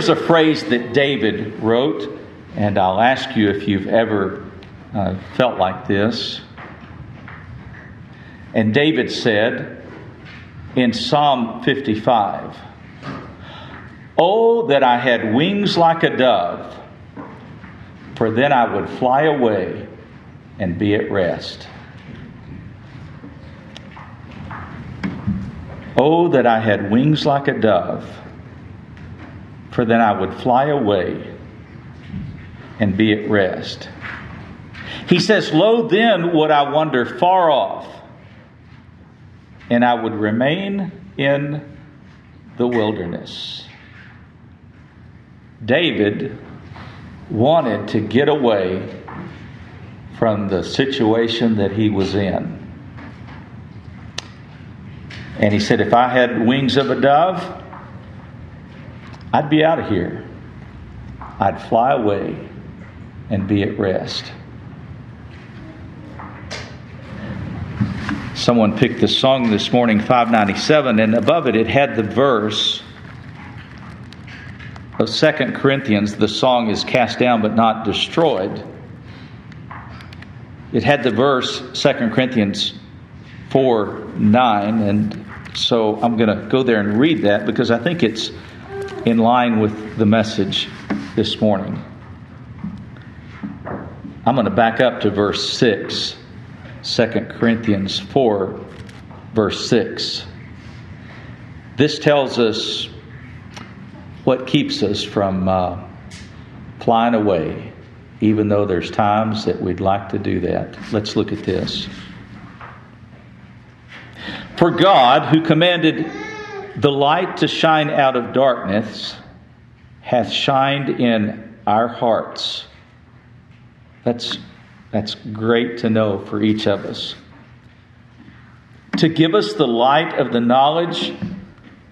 Here's a phrase that David wrote, and I'll ask you if you've ever uh, felt like this. And David said in Psalm 55 Oh, that I had wings like a dove, for then I would fly away and be at rest. Oh, that I had wings like a dove for then I would fly away and be at rest. He says, Lo, then would I wander far off, and I would remain in the wilderness. David wanted to get away from the situation that he was in. And he said, If I had wings of a dove, I'd be out of here. I'd fly away and be at rest. Someone picked the song this morning, 597, and above it, it had the verse of Second Corinthians. The song is cast down but not destroyed. It had the verse, Second Corinthians 4 9, and so I'm going to go there and read that because I think it's in line with the message this morning. I'm going to back up to verse 6, 2 Corinthians 4, verse 6. This tells us what keeps us from uh, flying away, even though there's times that we'd like to do that. Let's look at this. For God, who commanded the light to shine out of darkness hath shined in our hearts. That's, that's great to know for each of us. To give us the light of the knowledge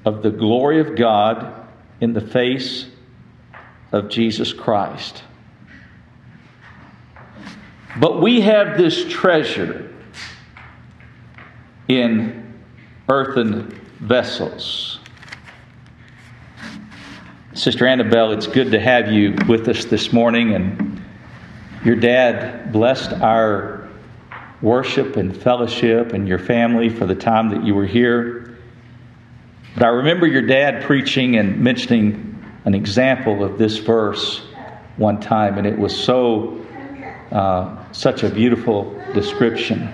of the glory of God in the face of Jesus Christ. But we have this treasure in earthen vessels. Sister Annabelle, it's good to have you with us this morning. And your dad blessed our worship and fellowship and your family for the time that you were here. But I remember your dad preaching and mentioning an example of this verse one time, and it was so uh, such a beautiful description.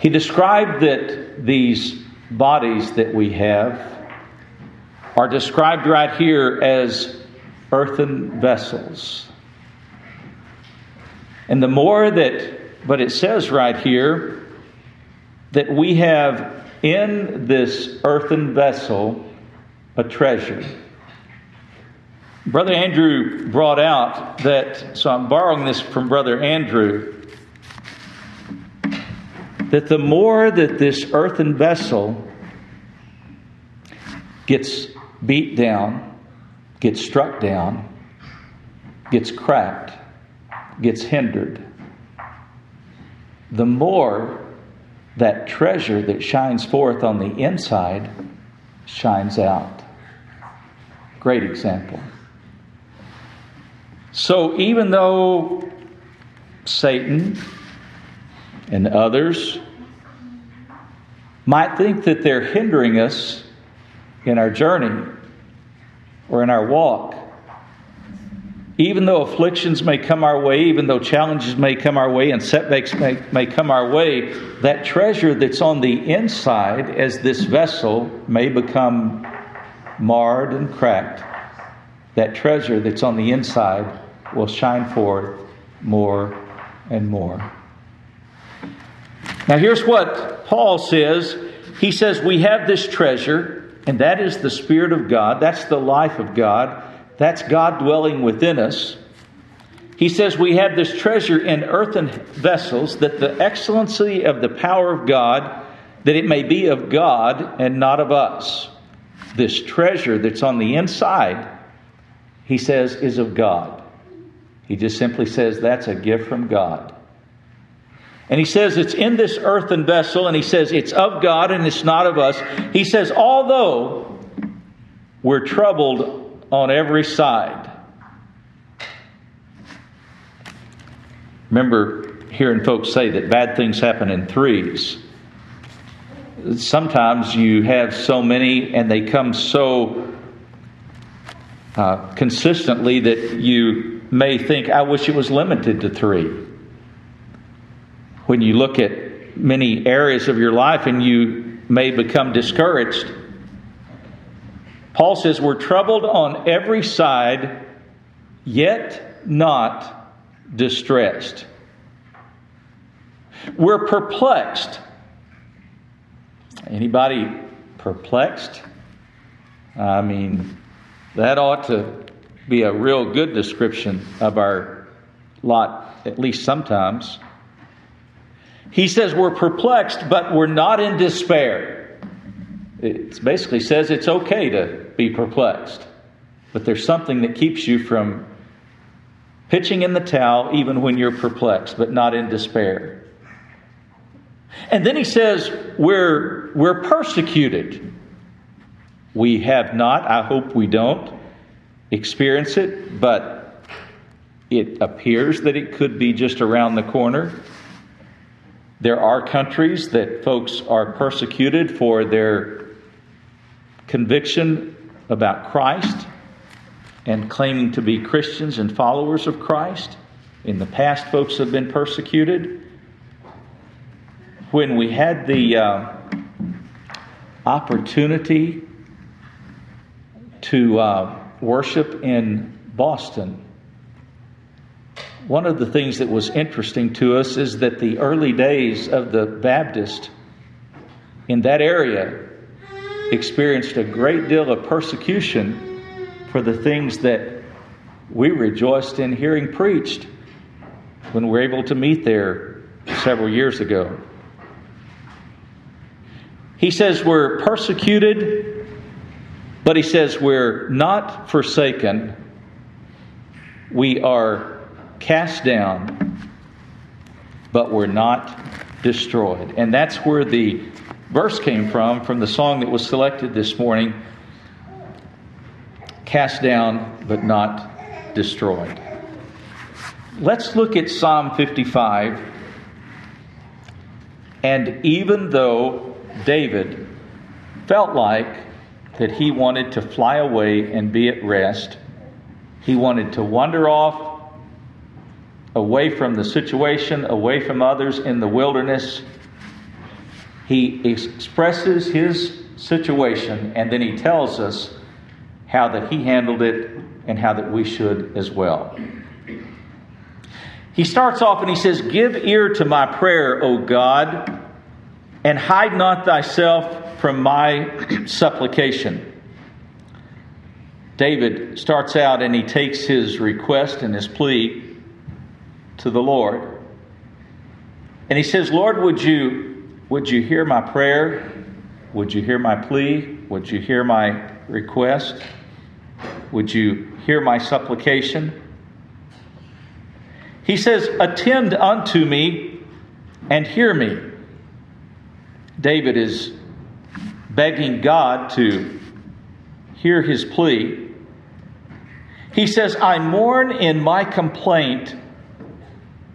He described that these bodies that we have are described right here as earthen vessels. And the more that, but it says right here that we have in this earthen vessel a treasure. Brother Andrew brought out that, so I'm borrowing this from Brother Andrew that the more that this earthen vessel gets beat down, gets struck down, gets cracked, gets hindered, the more that treasure that shines forth on the inside shines out. Great example. So even though Satan and others might think that they're hindering us in our journey or in our walk. Even though afflictions may come our way, even though challenges may come our way and setbacks may, may come our way, that treasure that's on the inside as this vessel may become marred and cracked. That treasure that's on the inside will shine forth more and more. Now, here's what Paul says He says, We have this treasure, and that is the Spirit of God. That's the life of God. That's God dwelling within us. he says, We have this treasure in earthen vessels, that the excellency of the power of God, that it may be of God and not of us. This treasure that's on the inside, he says, is of God. He just simply says that's a gift from God. And he says it's in this earthen vessel, and he says it's of God and it's not of us. He says, although we're troubled on every side. Remember hearing folks say that bad things happen in threes. Sometimes you have so many and they come so uh, consistently that you may think, I wish it was limited to three. When you look at many areas of your life and you may become discouraged, Paul says, We're troubled on every side, yet not distressed. We're perplexed. Anybody perplexed? I mean, that ought to be a real good description of our lot, at least sometimes. He says we're perplexed, but we're not in despair. It basically says it's okay to be perplexed, but there's something that keeps you from pitching in the towel even when you're perplexed, but not in despair. And then he says, we're, we're persecuted. We have not, I hope we don't, experience it, but it appears that it could be just around the corner. There are countries that folks are persecuted for their conviction about Christ and claiming to be Christians and followers of Christ. In the past, folks have been persecuted. When we had the uh, opportunity to uh, worship in Boston, one of the things that was interesting to us is that the early days of the Baptist in that area experienced a great deal of persecution for the things that we rejoiced in hearing preached when we were able to meet there several years ago. He says we're persecuted, but he says we're not forsaken. We are cast down, but we're not destroyed. And that's where the verse came from, from the song that was selected this morning cast down but not destroyed. Let's look at Psalm 55. And even though David felt like that he wanted to fly away and be at rest, he wanted to wander off away from the situation, away from others in the wilderness. He expresses his situation and then he tells us how that he handled it and how that we should as well. He starts off and he says, Give ear to my prayer, O God, and hide not thyself from my supplication. David starts out and he takes his request and his plea to the Lord. And he says, Lord, would you, would you hear my prayer? Would you hear my plea? Would you hear my request? Would you hear my supplication? He says, Attend unto me and hear me. David is begging God to hear his plea. He says, I mourn in my complaint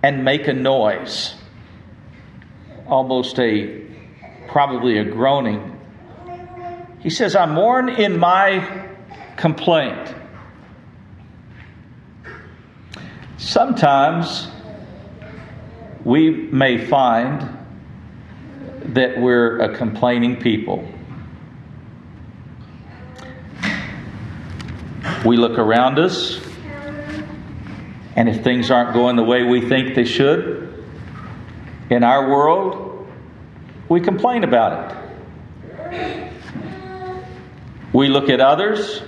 and make a noise. Almost a, probably a groaning. He says, I mourn in my complaint. Sometimes we may find that we're a complaining people. We look around us, and if things aren't going the way we think they should in our world, we complain about it. We look at others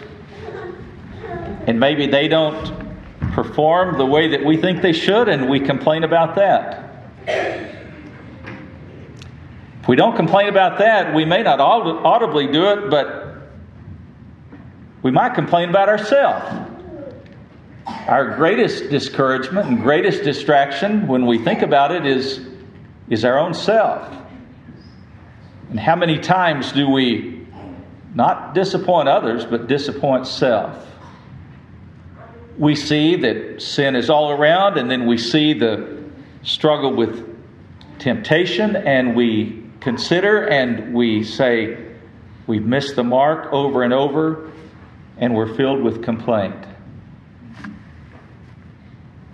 and maybe they don't perform the way that we think they should, and we complain about that. If we don't complain about that, we may not audibly do it, but we might complain about ourselves. Our greatest discouragement and greatest distraction when we think about it is, is our own self. And how many times do we not disappoint others, but disappoint self? We see that sin is all around, and then we see the struggle with temptation, and we consider and we say, We've missed the mark over and over, and we're filled with complaint.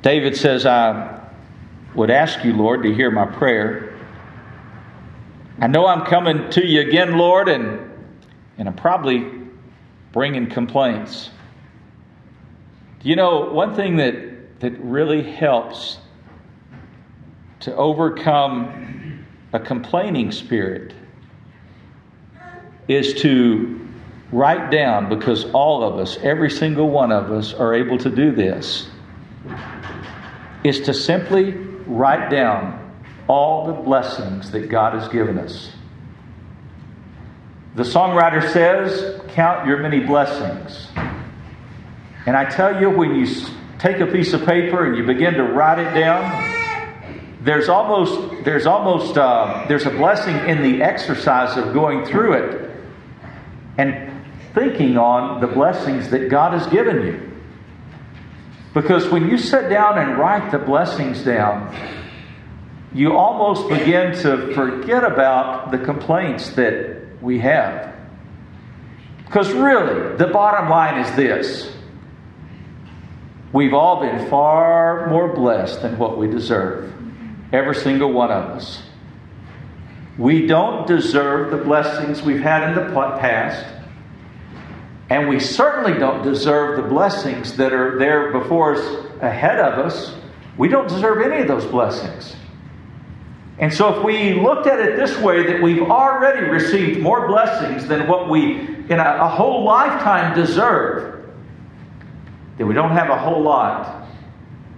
David says, I would ask you, Lord, to hear my prayer. I know I'm coming to you again, Lord, and, and I'm probably bringing complaints. You know, one thing that, that really helps to overcome a complaining spirit is to write down, because all of us, every single one of us, are able to do this is to simply write down all the blessings that God has given us. The songwriter says, Count your many blessings. And I tell you, when you take a piece of paper and you begin to write it down, there's almost there's almost uh, there's a blessing in the exercise of going through it and thinking on the blessings that God has given you. Because when you sit down and write the blessings down, you almost begin to forget about the complaints that we have. Because really, the bottom line is this we've all been far more blessed than what we deserve. Every single one of us. We don't deserve the blessings we've had in the past. And we certainly don't deserve the blessings that are there before us, ahead of us. We don't deserve any of those blessings. And so, if we looked at it this way, that we've already received more blessings than what we in a, a whole lifetime deserve, then we don't have a whole lot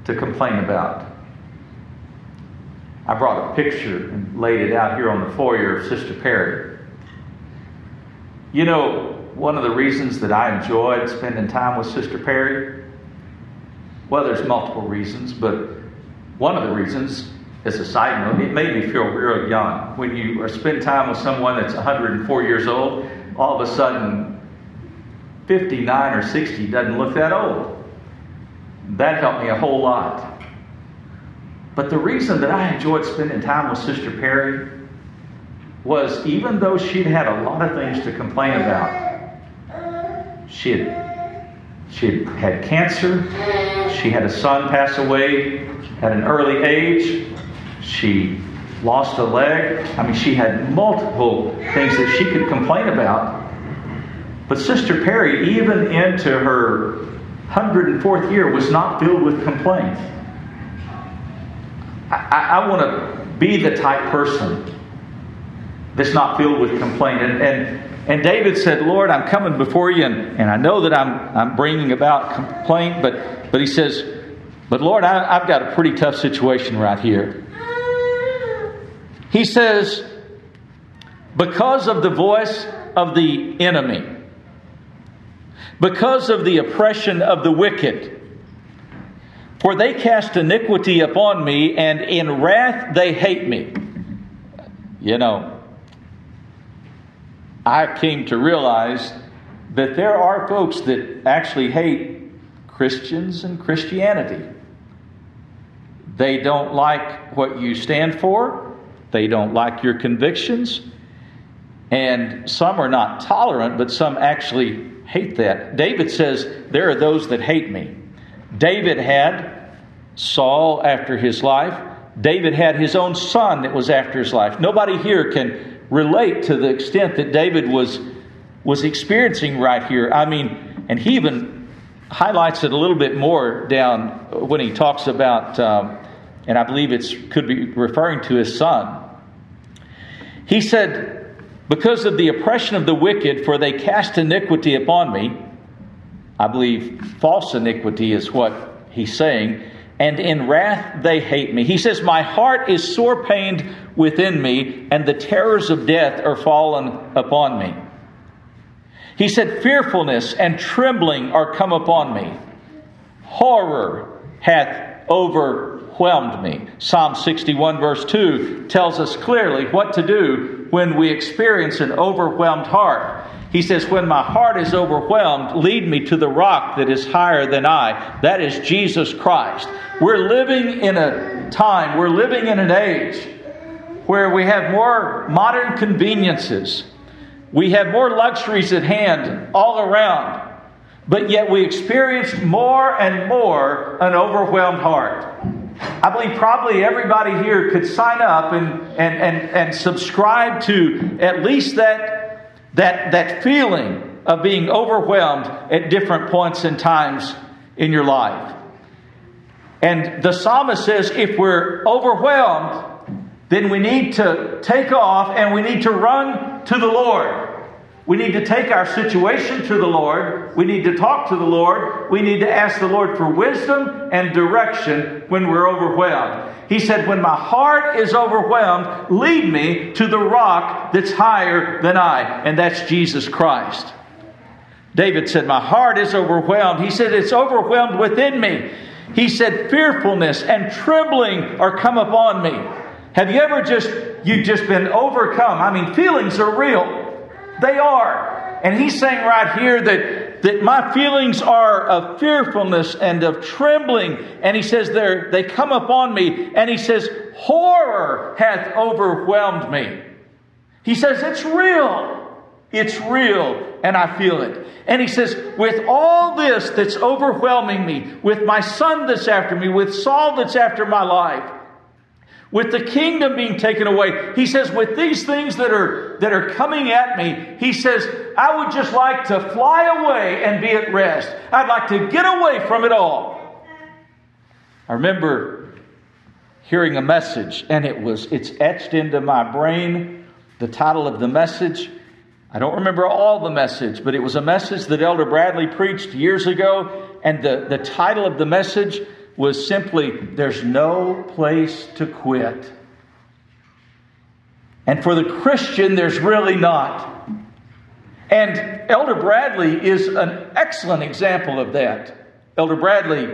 to complain about. I brought a picture and laid it out here on the foyer of Sister Perry. You know, one of the reasons that I enjoyed spending time with Sister Perry? Well, there's multiple reasons, but one of the reasons, as a side note, it made me feel real young. When you spend time with someone that's 104 years old, all of a sudden 59 or 60 doesn't look that old. That helped me a whole lot. But the reason that I enjoyed spending time with Sister Perry was even though she'd had a lot of things to complain about, she had, she had had cancer. She had a son pass away at an early age. She lost a leg. I mean, she had multiple things that she could complain about. But Sister Perry, even into her 104th year, was not filled with complaint. I, I, I want to be the type person that's not filled with complaint. And, and and David said, Lord, I'm coming before you, and, and I know that I'm, I'm bringing about complaint, but, but he says, But Lord, I, I've got a pretty tough situation right here. He says, Because of the voice of the enemy, because of the oppression of the wicked, for they cast iniquity upon me, and in wrath they hate me. You know, I came to realize that there are folks that actually hate Christians and Christianity. They don't like what you stand for, they don't like your convictions, and some are not tolerant, but some actually hate that. David says, There are those that hate me. David had Saul after his life. David had his own son that was after his life. Nobody here can relate to the extent that David was, was experiencing right here. I mean, and he even highlights it a little bit more down when he talks about, um, and I believe it could be referring to his son. He said, Because of the oppression of the wicked, for they cast iniquity upon me. I believe false iniquity is what he's saying, and in wrath they hate me. He says, My heart is sore pained within me, and the terrors of death are fallen upon me. He said, Fearfulness and trembling are come upon me. Horror hath overwhelmed me. Psalm 61, verse 2, tells us clearly what to do when we experience an overwhelmed heart. He says, When my heart is overwhelmed, lead me to the rock that is higher than I. That is Jesus Christ. We're living in a time, we're living in an age where we have more modern conveniences, we have more luxuries at hand all around, but yet we experience more and more an overwhelmed heart. I believe probably everybody here could sign up and, and, and, and subscribe to at least that that, that feeling of being overwhelmed at different points and times in your life. And the psalmist says if we're overwhelmed, then we need to take off and we need to run to the Lord. We need to take our situation to the Lord. We need to talk to the Lord. We need to ask the Lord for wisdom and direction when we're overwhelmed. He said, When my heart is overwhelmed, lead me to the rock that's higher than I, and that's Jesus Christ. David said, My heart is overwhelmed. He said, It's overwhelmed within me. He said, Fearfulness and trembling are come upon me. Have you ever just, you've just been overcome? I mean, feelings are real. They are. And he's saying right here that, that my feelings are of fearfulness and of trembling. And he says they they come upon me. And he says, horror hath overwhelmed me. He says, it's real. It's real, and I feel it. And he says, with all this that's overwhelming me, with my son that's after me, with Saul that's after my life, with the kingdom being taken away. He says, with these things that are, that are coming at me, he says, I would just like to fly away and be at rest. I'd like to get away from it all. I remember hearing a message, and it was, it's etched into my brain. The title of the message, I don't remember all the message, but it was a message that Elder Bradley preached years ago. And the, the title of the message was simply there's no place to quit. And for the Christian, there's really not. And Elder Bradley is an excellent example of that. Elder Bradley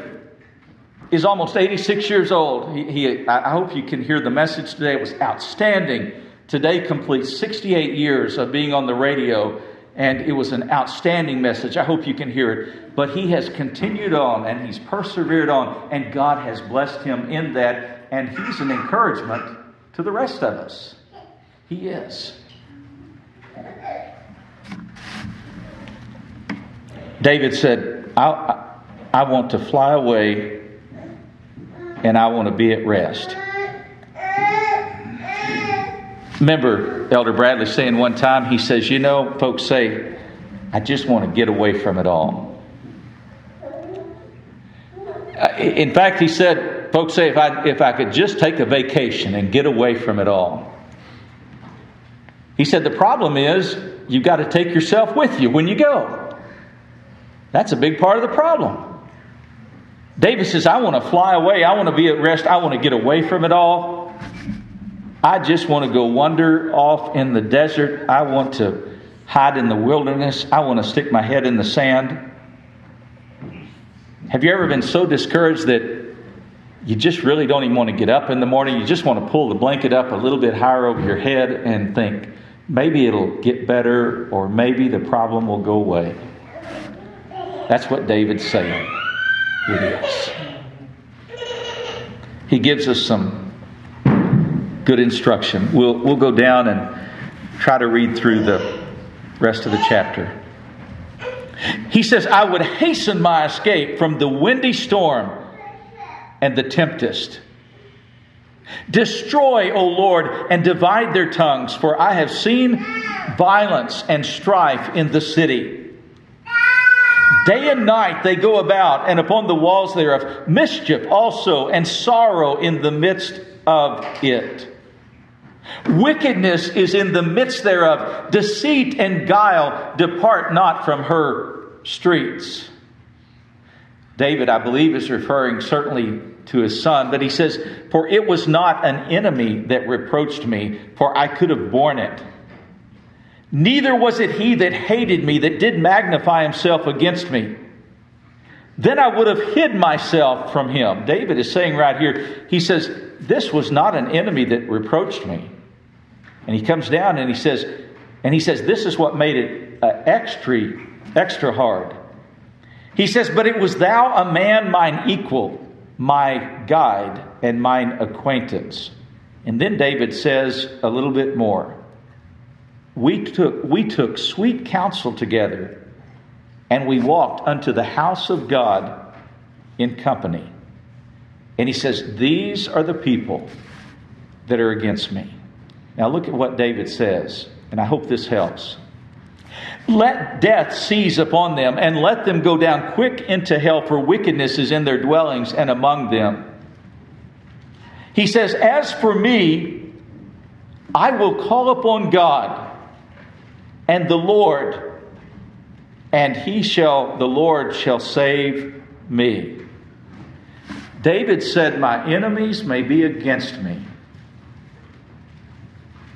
is almost 86 years old. He, he, I hope you can hear the message today. It was outstanding. Today completes 68 years of being on the radio and it was an outstanding message. I hope you can hear it. But he has continued on and he's persevered on, and God has blessed him in that, and he's an encouragement to the rest of us. He is. David said, I, I want to fly away and I want to be at rest. Remember Elder Bradley saying one time, he says, You know, folks say, I just want to get away from it all. Uh, in fact, he said, folks say, if I, if I could just take a vacation and get away from it all. He said, the problem is you've got to take yourself with you when you go. That's a big part of the problem. David says, I want to fly away. I want to be at rest. I want to get away from it all. I just want to go wander off in the desert. I want to hide in the wilderness. I want to stick my head in the sand. Have you ever been so discouraged that you just really don't even want to get up in the morning? You just want to pull the blanket up a little bit higher over your head and think, maybe it'll get better or maybe the problem will go away. That's what David's saying. It is. He gives us some good instruction. We'll, we'll go down and try to read through the rest of the chapter. He says, I would hasten my escape from the windy storm and the tempest. Destroy, O Lord, and divide their tongues, for I have seen violence and strife in the city. Day and night they go about, and upon the walls thereof, mischief also and sorrow in the midst of it. Wickedness is in the midst thereof. Deceit and guile depart not from her streets. David, I believe, is referring certainly to his son, but he says, For it was not an enemy that reproached me, for I could have borne it. Neither was it he that hated me, that did magnify himself against me. Then I would have hid myself from him. David is saying right here, he says, This was not an enemy that reproached me. And he comes down and he says, and he says, This is what made it uh, extra, extra hard. He says, But it was thou a man mine equal, my guide, and mine acquaintance. And then David says a little bit more. We took, we took sweet counsel together and we walked unto the house of God in company. And he says, These are the people that are against me. Now look at what David says, and I hope this helps. Let death seize upon them, and let them go down quick into hell, for wickedness is in their dwellings and among them. He says, As for me, I will call upon God and the Lord and he shall, the Lord shall save me. David said, My enemies may be against me.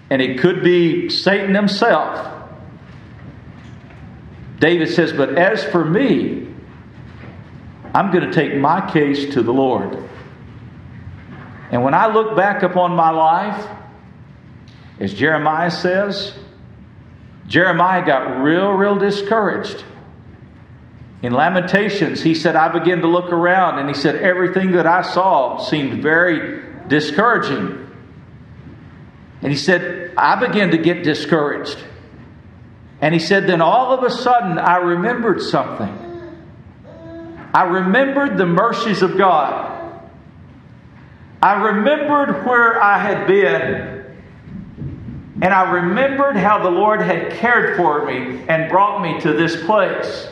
And it could be Satan himself. David says, But as for me, I'm going to take my case to the Lord. And when I look back upon my life, as Jeremiah says, Jeremiah got real, real discouraged. In Lamentations, he said, I began to look around and he said, everything that I saw seemed very discouraging. And he said, I began to get discouraged. And he said, then all of a sudden I remembered something. I remembered the mercies of God. I remembered where I had been. And I remembered how the Lord had cared for me and brought me to this place.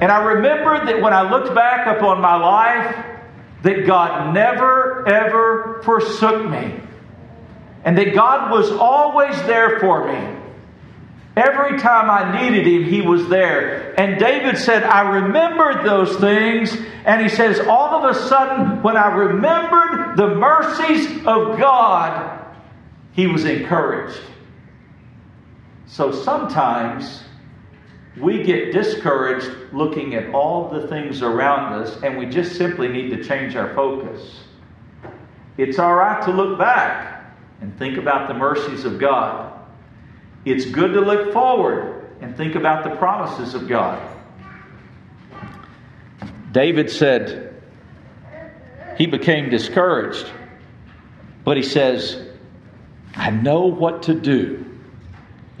And I remembered that when I looked back upon my life, that God never, ever forsook me. And that God was always there for me. Every time I needed Him, He was there. And David said, I remembered those things. And he says, all of a sudden, when I remembered the mercies of God, he was encouraged. So sometimes we get discouraged looking at all the things around us, and we just simply need to change our focus. It's all right to look back and think about the mercies of God. It's good to look forward and think about the promises of God. David said he became discouraged, but he says, I know what to do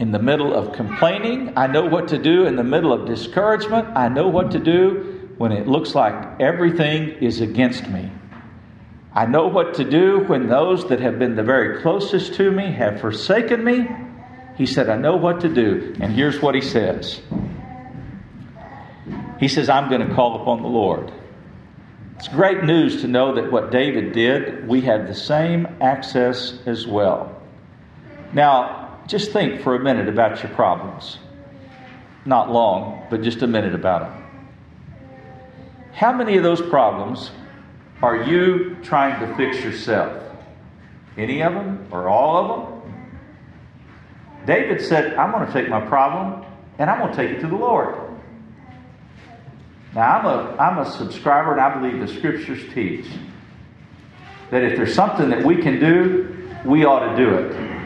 in the middle of complaining. I know what to do in the middle of discouragement. I know what to do when it looks like everything is against me. I know what to do when those that have been the very closest to me have forsaken me. He said, I know what to do. And here's what he says He says, I'm going to call upon the Lord. It's great news to know that what David did, we have the same access as well. Now, just think for a minute about your problems. Not long, but just a minute about them. How many of those problems are you trying to fix yourself? Any of them or all of them? David said, I'm going to take my problem and I'm going to take it to the Lord. Now, I'm a, I'm a subscriber and I believe the scriptures teach that if there's something that we can do, we ought to do it.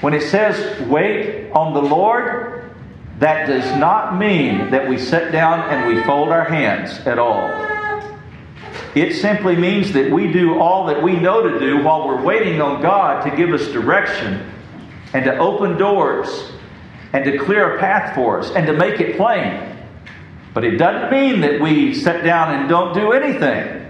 When it says wait on the Lord, that does not mean that we sit down and we fold our hands at all. It simply means that we do all that we know to do while we're waiting on God to give us direction and to open doors and to clear a path for us and to make it plain. But it doesn't mean that we sit down and don't do anything.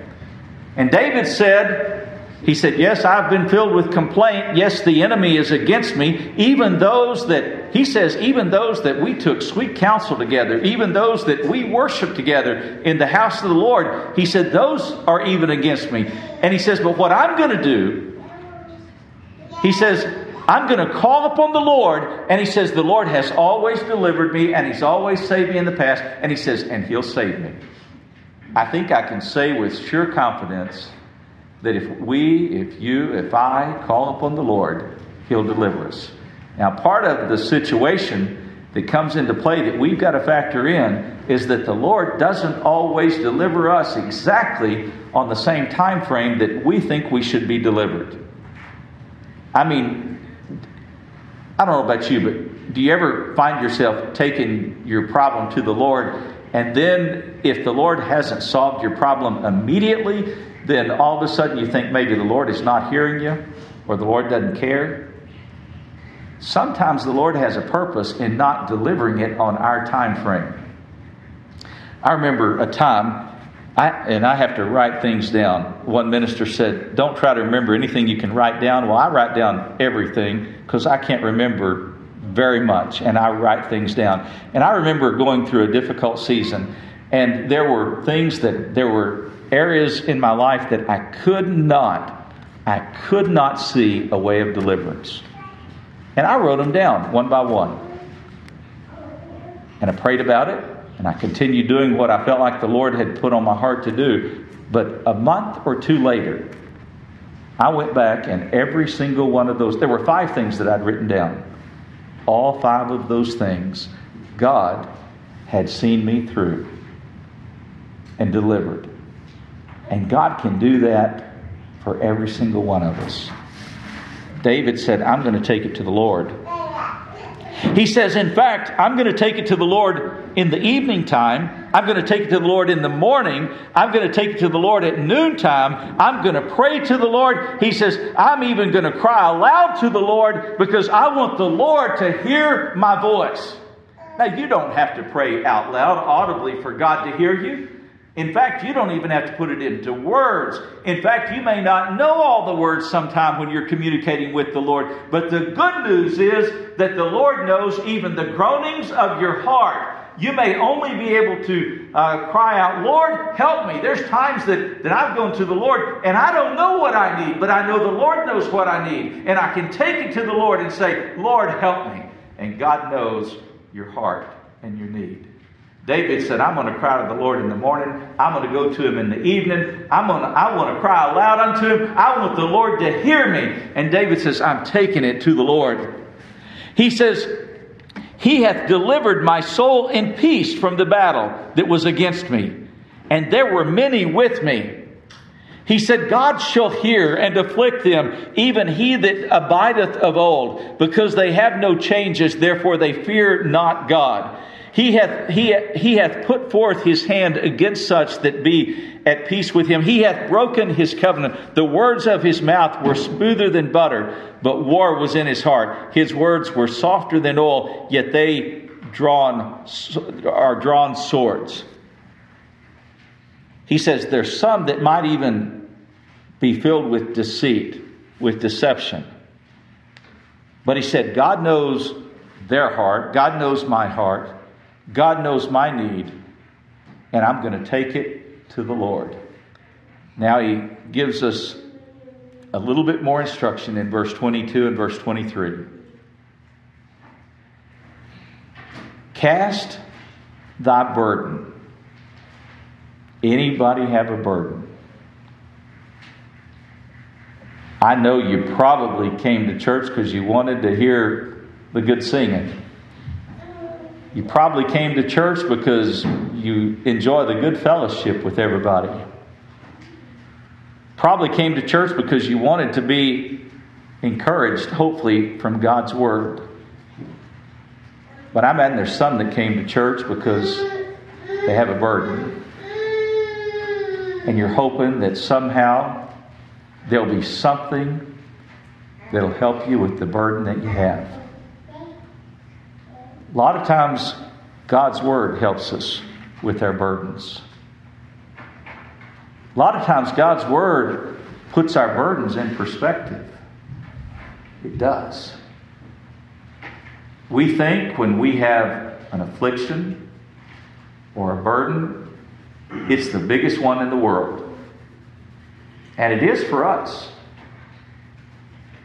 And David said, he said, Yes, I've been filled with complaint. Yes, the enemy is against me. Even those that, he says, even those that we took sweet counsel together, even those that we worship together in the house of the Lord, he said, those are even against me. And he says, But what I'm going to do, he says, I'm going to call upon the Lord. And he says, The Lord has always delivered me and he's always saved me in the past. And he says, And he'll save me. I think I can say with sure confidence that if we, if you, if I call upon the Lord, He'll deliver us. Now, part of the situation that comes into play that we've got to factor in is that the Lord doesn't always deliver us exactly on the same time frame that we think we should be delivered. I mean, I don't know about you, but do you ever find yourself taking your problem to the Lord and then if the Lord hasn't solved your problem immediately, then all of a sudden you think maybe the Lord is not hearing you or the Lord doesn't care? Sometimes the Lord has a purpose in not delivering it on our time frame. I remember a time, I, and I have to write things down. One minister said, Don't try to remember anything you can write down. Well, I write down everything because I can't remember very much, and I write things down. And I remember going through a difficult season, and there were things that, there were areas in my life that I could not, I could not see a way of deliverance. And I wrote them down one by one. And I prayed about it, and I continued doing what I felt like the Lord had put on my heart to do. But a month or two later, I went back, and every single one of those, there were five things that I'd written down. All five of those things, God had seen me through and delivered. And God can do that for every single one of us. David said, I'm going to take it to the Lord. He says, in fact, I'm going to take it to the Lord in the evening time. I'm going to take it to the Lord in the morning. I'm going to take it to the Lord at noontime. I'm going to pray to the Lord. He says, I'm even going to cry aloud to the Lord because I want the Lord to hear my voice. Now, you don't have to pray out loud audibly for God to hear you. In fact, you don't even have to put it into words. In fact, you may not know all the words sometime when you're communicating with the Lord. But the good news is that the Lord knows even the groanings of your heart. You may only be able to uh, cry out, Lord, help me. There's times that, that I've gone to the Lord and I don't know what I need, but I know the Lord knows what I need. And I can take it to the Lord and say, Lord, help me. And God knows your heart and your need. David said, I'm going to cry to the Lord in the morning. I'm going to go to him in the evening. I'm going to, I want to cry aloud unto him. I want the Lord to hear me. And David says, I'm taking it to the Lord. He says, He hath delivered my soul in peace from the battle that was against me. And there were many with me. He said, God shall hear and afflict them, even he that abideth of old, because they have no changes, therefore they fear not God. He hath, he, he hath put forth his hand against such that be at peace with him. He hath broken his covenant. The words of his mouth were smoother than butter, but war was in his heart. His words were softer than oil, yet they drawn, are drawn swords. He says there's some that might even be filled with deceit, with deception. But he said, God knows their heart, God knows my heart. God knows my need, and I'm going to take it to the Lord. Now he gives us a little bit more instruction in verse 22 and verse 23. Cast thy burden. Anybody have a burden? I know you probably came to church because you wanted to hear the good singing. You probably came to church because you enjoy the good fellowship with everybody. Probably came to church because you wanted to be encouraged, hopefully, from God's Word. But I imagine there's some that came to church because they have a burden. And you're hoping that somehow there'll be something that'll help you with the burden that you have. A lot of times, God's Word helps us with our burdens. A lot of times, God's Word puts our burdens in perspective. It does. We think when we have an affliction or a burden, it's the biggest one in the world. And it is for us.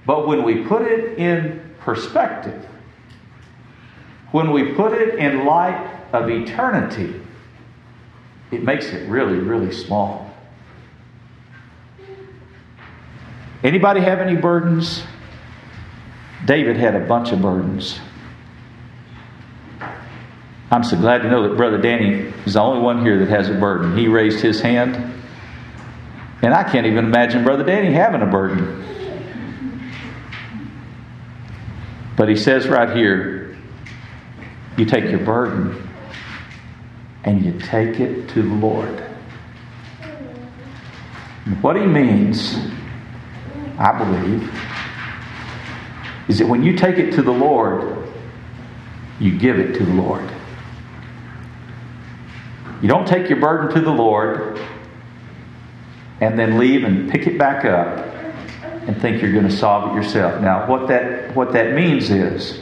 But when we put it in perspective, when we put it in light of eternity, it makes it really, really small. Anybody have any burdens? David had a bunch of burdens. I'm so glad to know that Brother Danny is the only one here that has a burden. He raised his hand, and I can't even imagine Brother Danny having a burden. But he says right here, you take your burden and you take it to the Lord. what he means, I believe, is that when you take it to the Lord, you give it to the Lord. You don't take your burden to the Lord and then leave and pick it back up and think you're going to solve it yourself. Now, what that, what that means is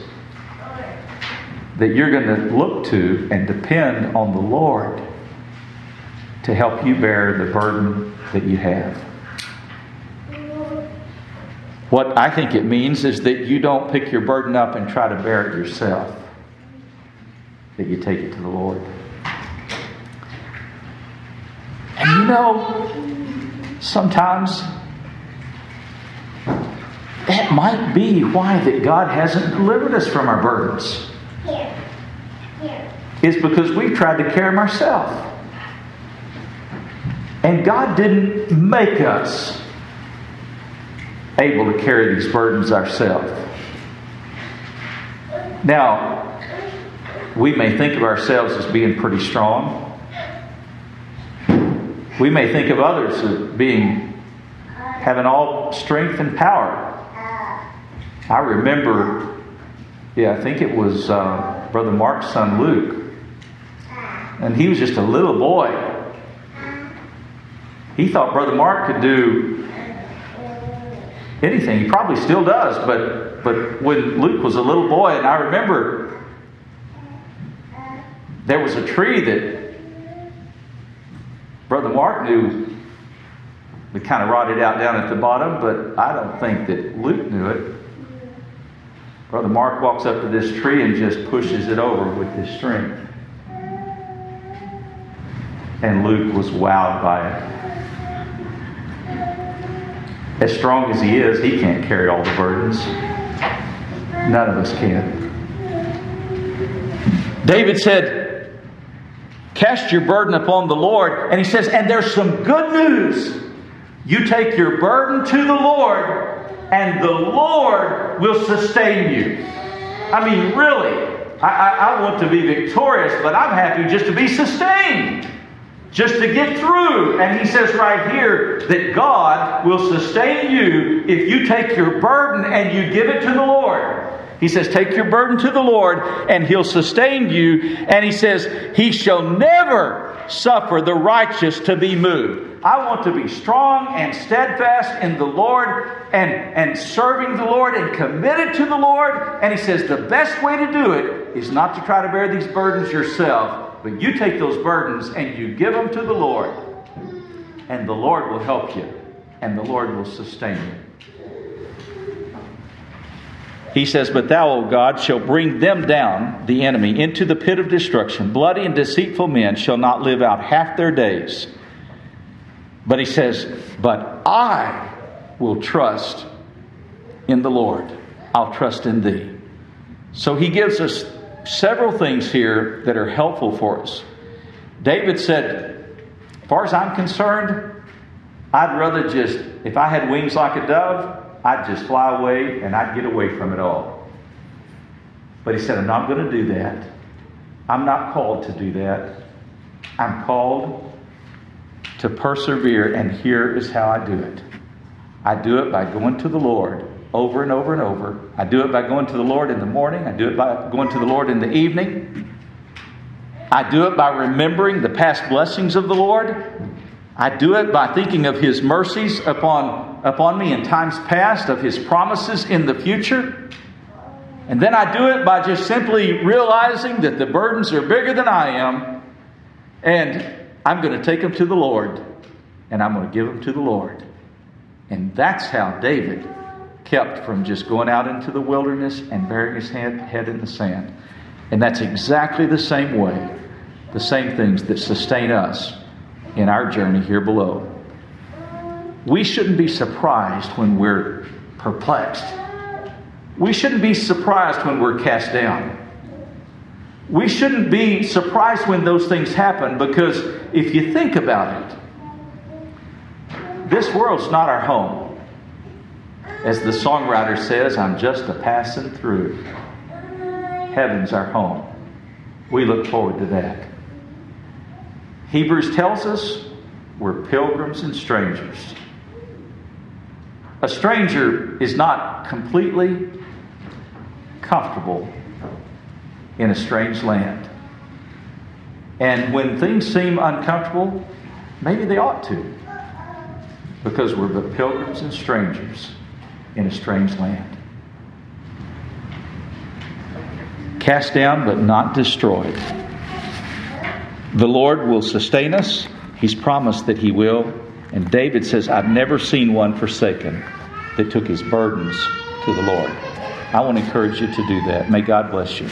that you're going to look to and depend on the Lord to help you bear the burden that you have. What I think it means is that you don't pick your burden up and try to bear it yourself, that you take it to the Lord. And you know, sometimes that might be why that God hasn't delivered us from our burdens. Is because we've tried to carry them ourselves. And God didn't make us able to carry these burdens ourselves. Now, we may think of ourselves as being pretty strong. We may think of others as being having all strength and power. I remember, yeah, I think it was uh, Brother Mark's son Luke. And he was just a little boy. He thought Brother Mark could do anything. He probably still does, but but when Luke was a little boy, and I remember there was a tree that Brother Mark knew that kind of rotted out down at the bottom, but I don't think that Luke knew it. Brother Mark walks up to this tree and just pushes it over with his strength. And Luke was wowed by it. As strong as he is, he can't carry all the burdens. None of us can. David said, Cast your burden upon the Lord. And he says, And there's some good news. You take your burden to the Lord, and the Lord will sustain you. I mean, really, I, I, I, want to be victorious, but I'm happy just to be sustained, just to get through. And he says right here that God will sustain you if you take your burden and you give it to the Lord. He says, Take your burden to the Lord, and He'll sustain you. And He says, He shall never suffer the righteous to be moved. I want to be strong and steadfast in the Lord and, and serving the Lord and committed to the Lord. And he says the best way to do it is not to try to bear these burdens yourself, but you take those burdens and you give them to the Lord. And the Lord will help you, and the Lord will sustain you. He says, But thou, O God, shall bring them down, the enemy, into the pit of destruction. Bloody and deceitful men shall not live out half their days. But he says, But I will trust in the Lord. I'll trust in thee. So he gives us several things here that are helpful for us. David said, As far as I'm concerned, I'd rather just, if I had wings like a dove, I'd just fly away and I'd get away from it all. But he said, I'm not going to do that. I'm not called to do that. I'm called to persevere, and here is how I do it. I do it by going to the Lord over and over and over. I do it by going to the Lord in the morning. I do it by going to the Lord in the evening. I do it by remembering the past blessings of the Lord. I do it by thinking of His mercies upon, upon me in times past, of His promises in the future. And then I do it by just simply realizing that the burdens are bigger than I am and I'm going to take them to the Lord and I'm going to give them to the Lord. And that's how David kept from just going out into the wilderness and burying his head, head in the sand. And that's exactly the same way, the same things that sustain us in our journey here below. We shouldn't be surprised when we're perplexed. We shouldn't be surprised when we're cast down. We shouldn't be surprised when those things happen because if you think about it, this world's not our home. As the songwriter says, I'm just a passing through. Heaven's our home. We look forward to that. Hebrews tells us we're pilgrims and strangers. A stranger is not completely comfortable in a strange land. And when things seem uncomfortable, maybe they ought to, because we're but pilgrims and strangers in a strange land. Cast down but not destroyed. The Lord will sustain us. He's promised that He will. And David says, I've never seen one forsaken that took his burdens to the Lord. I want to encourage you to do that. May God bless you.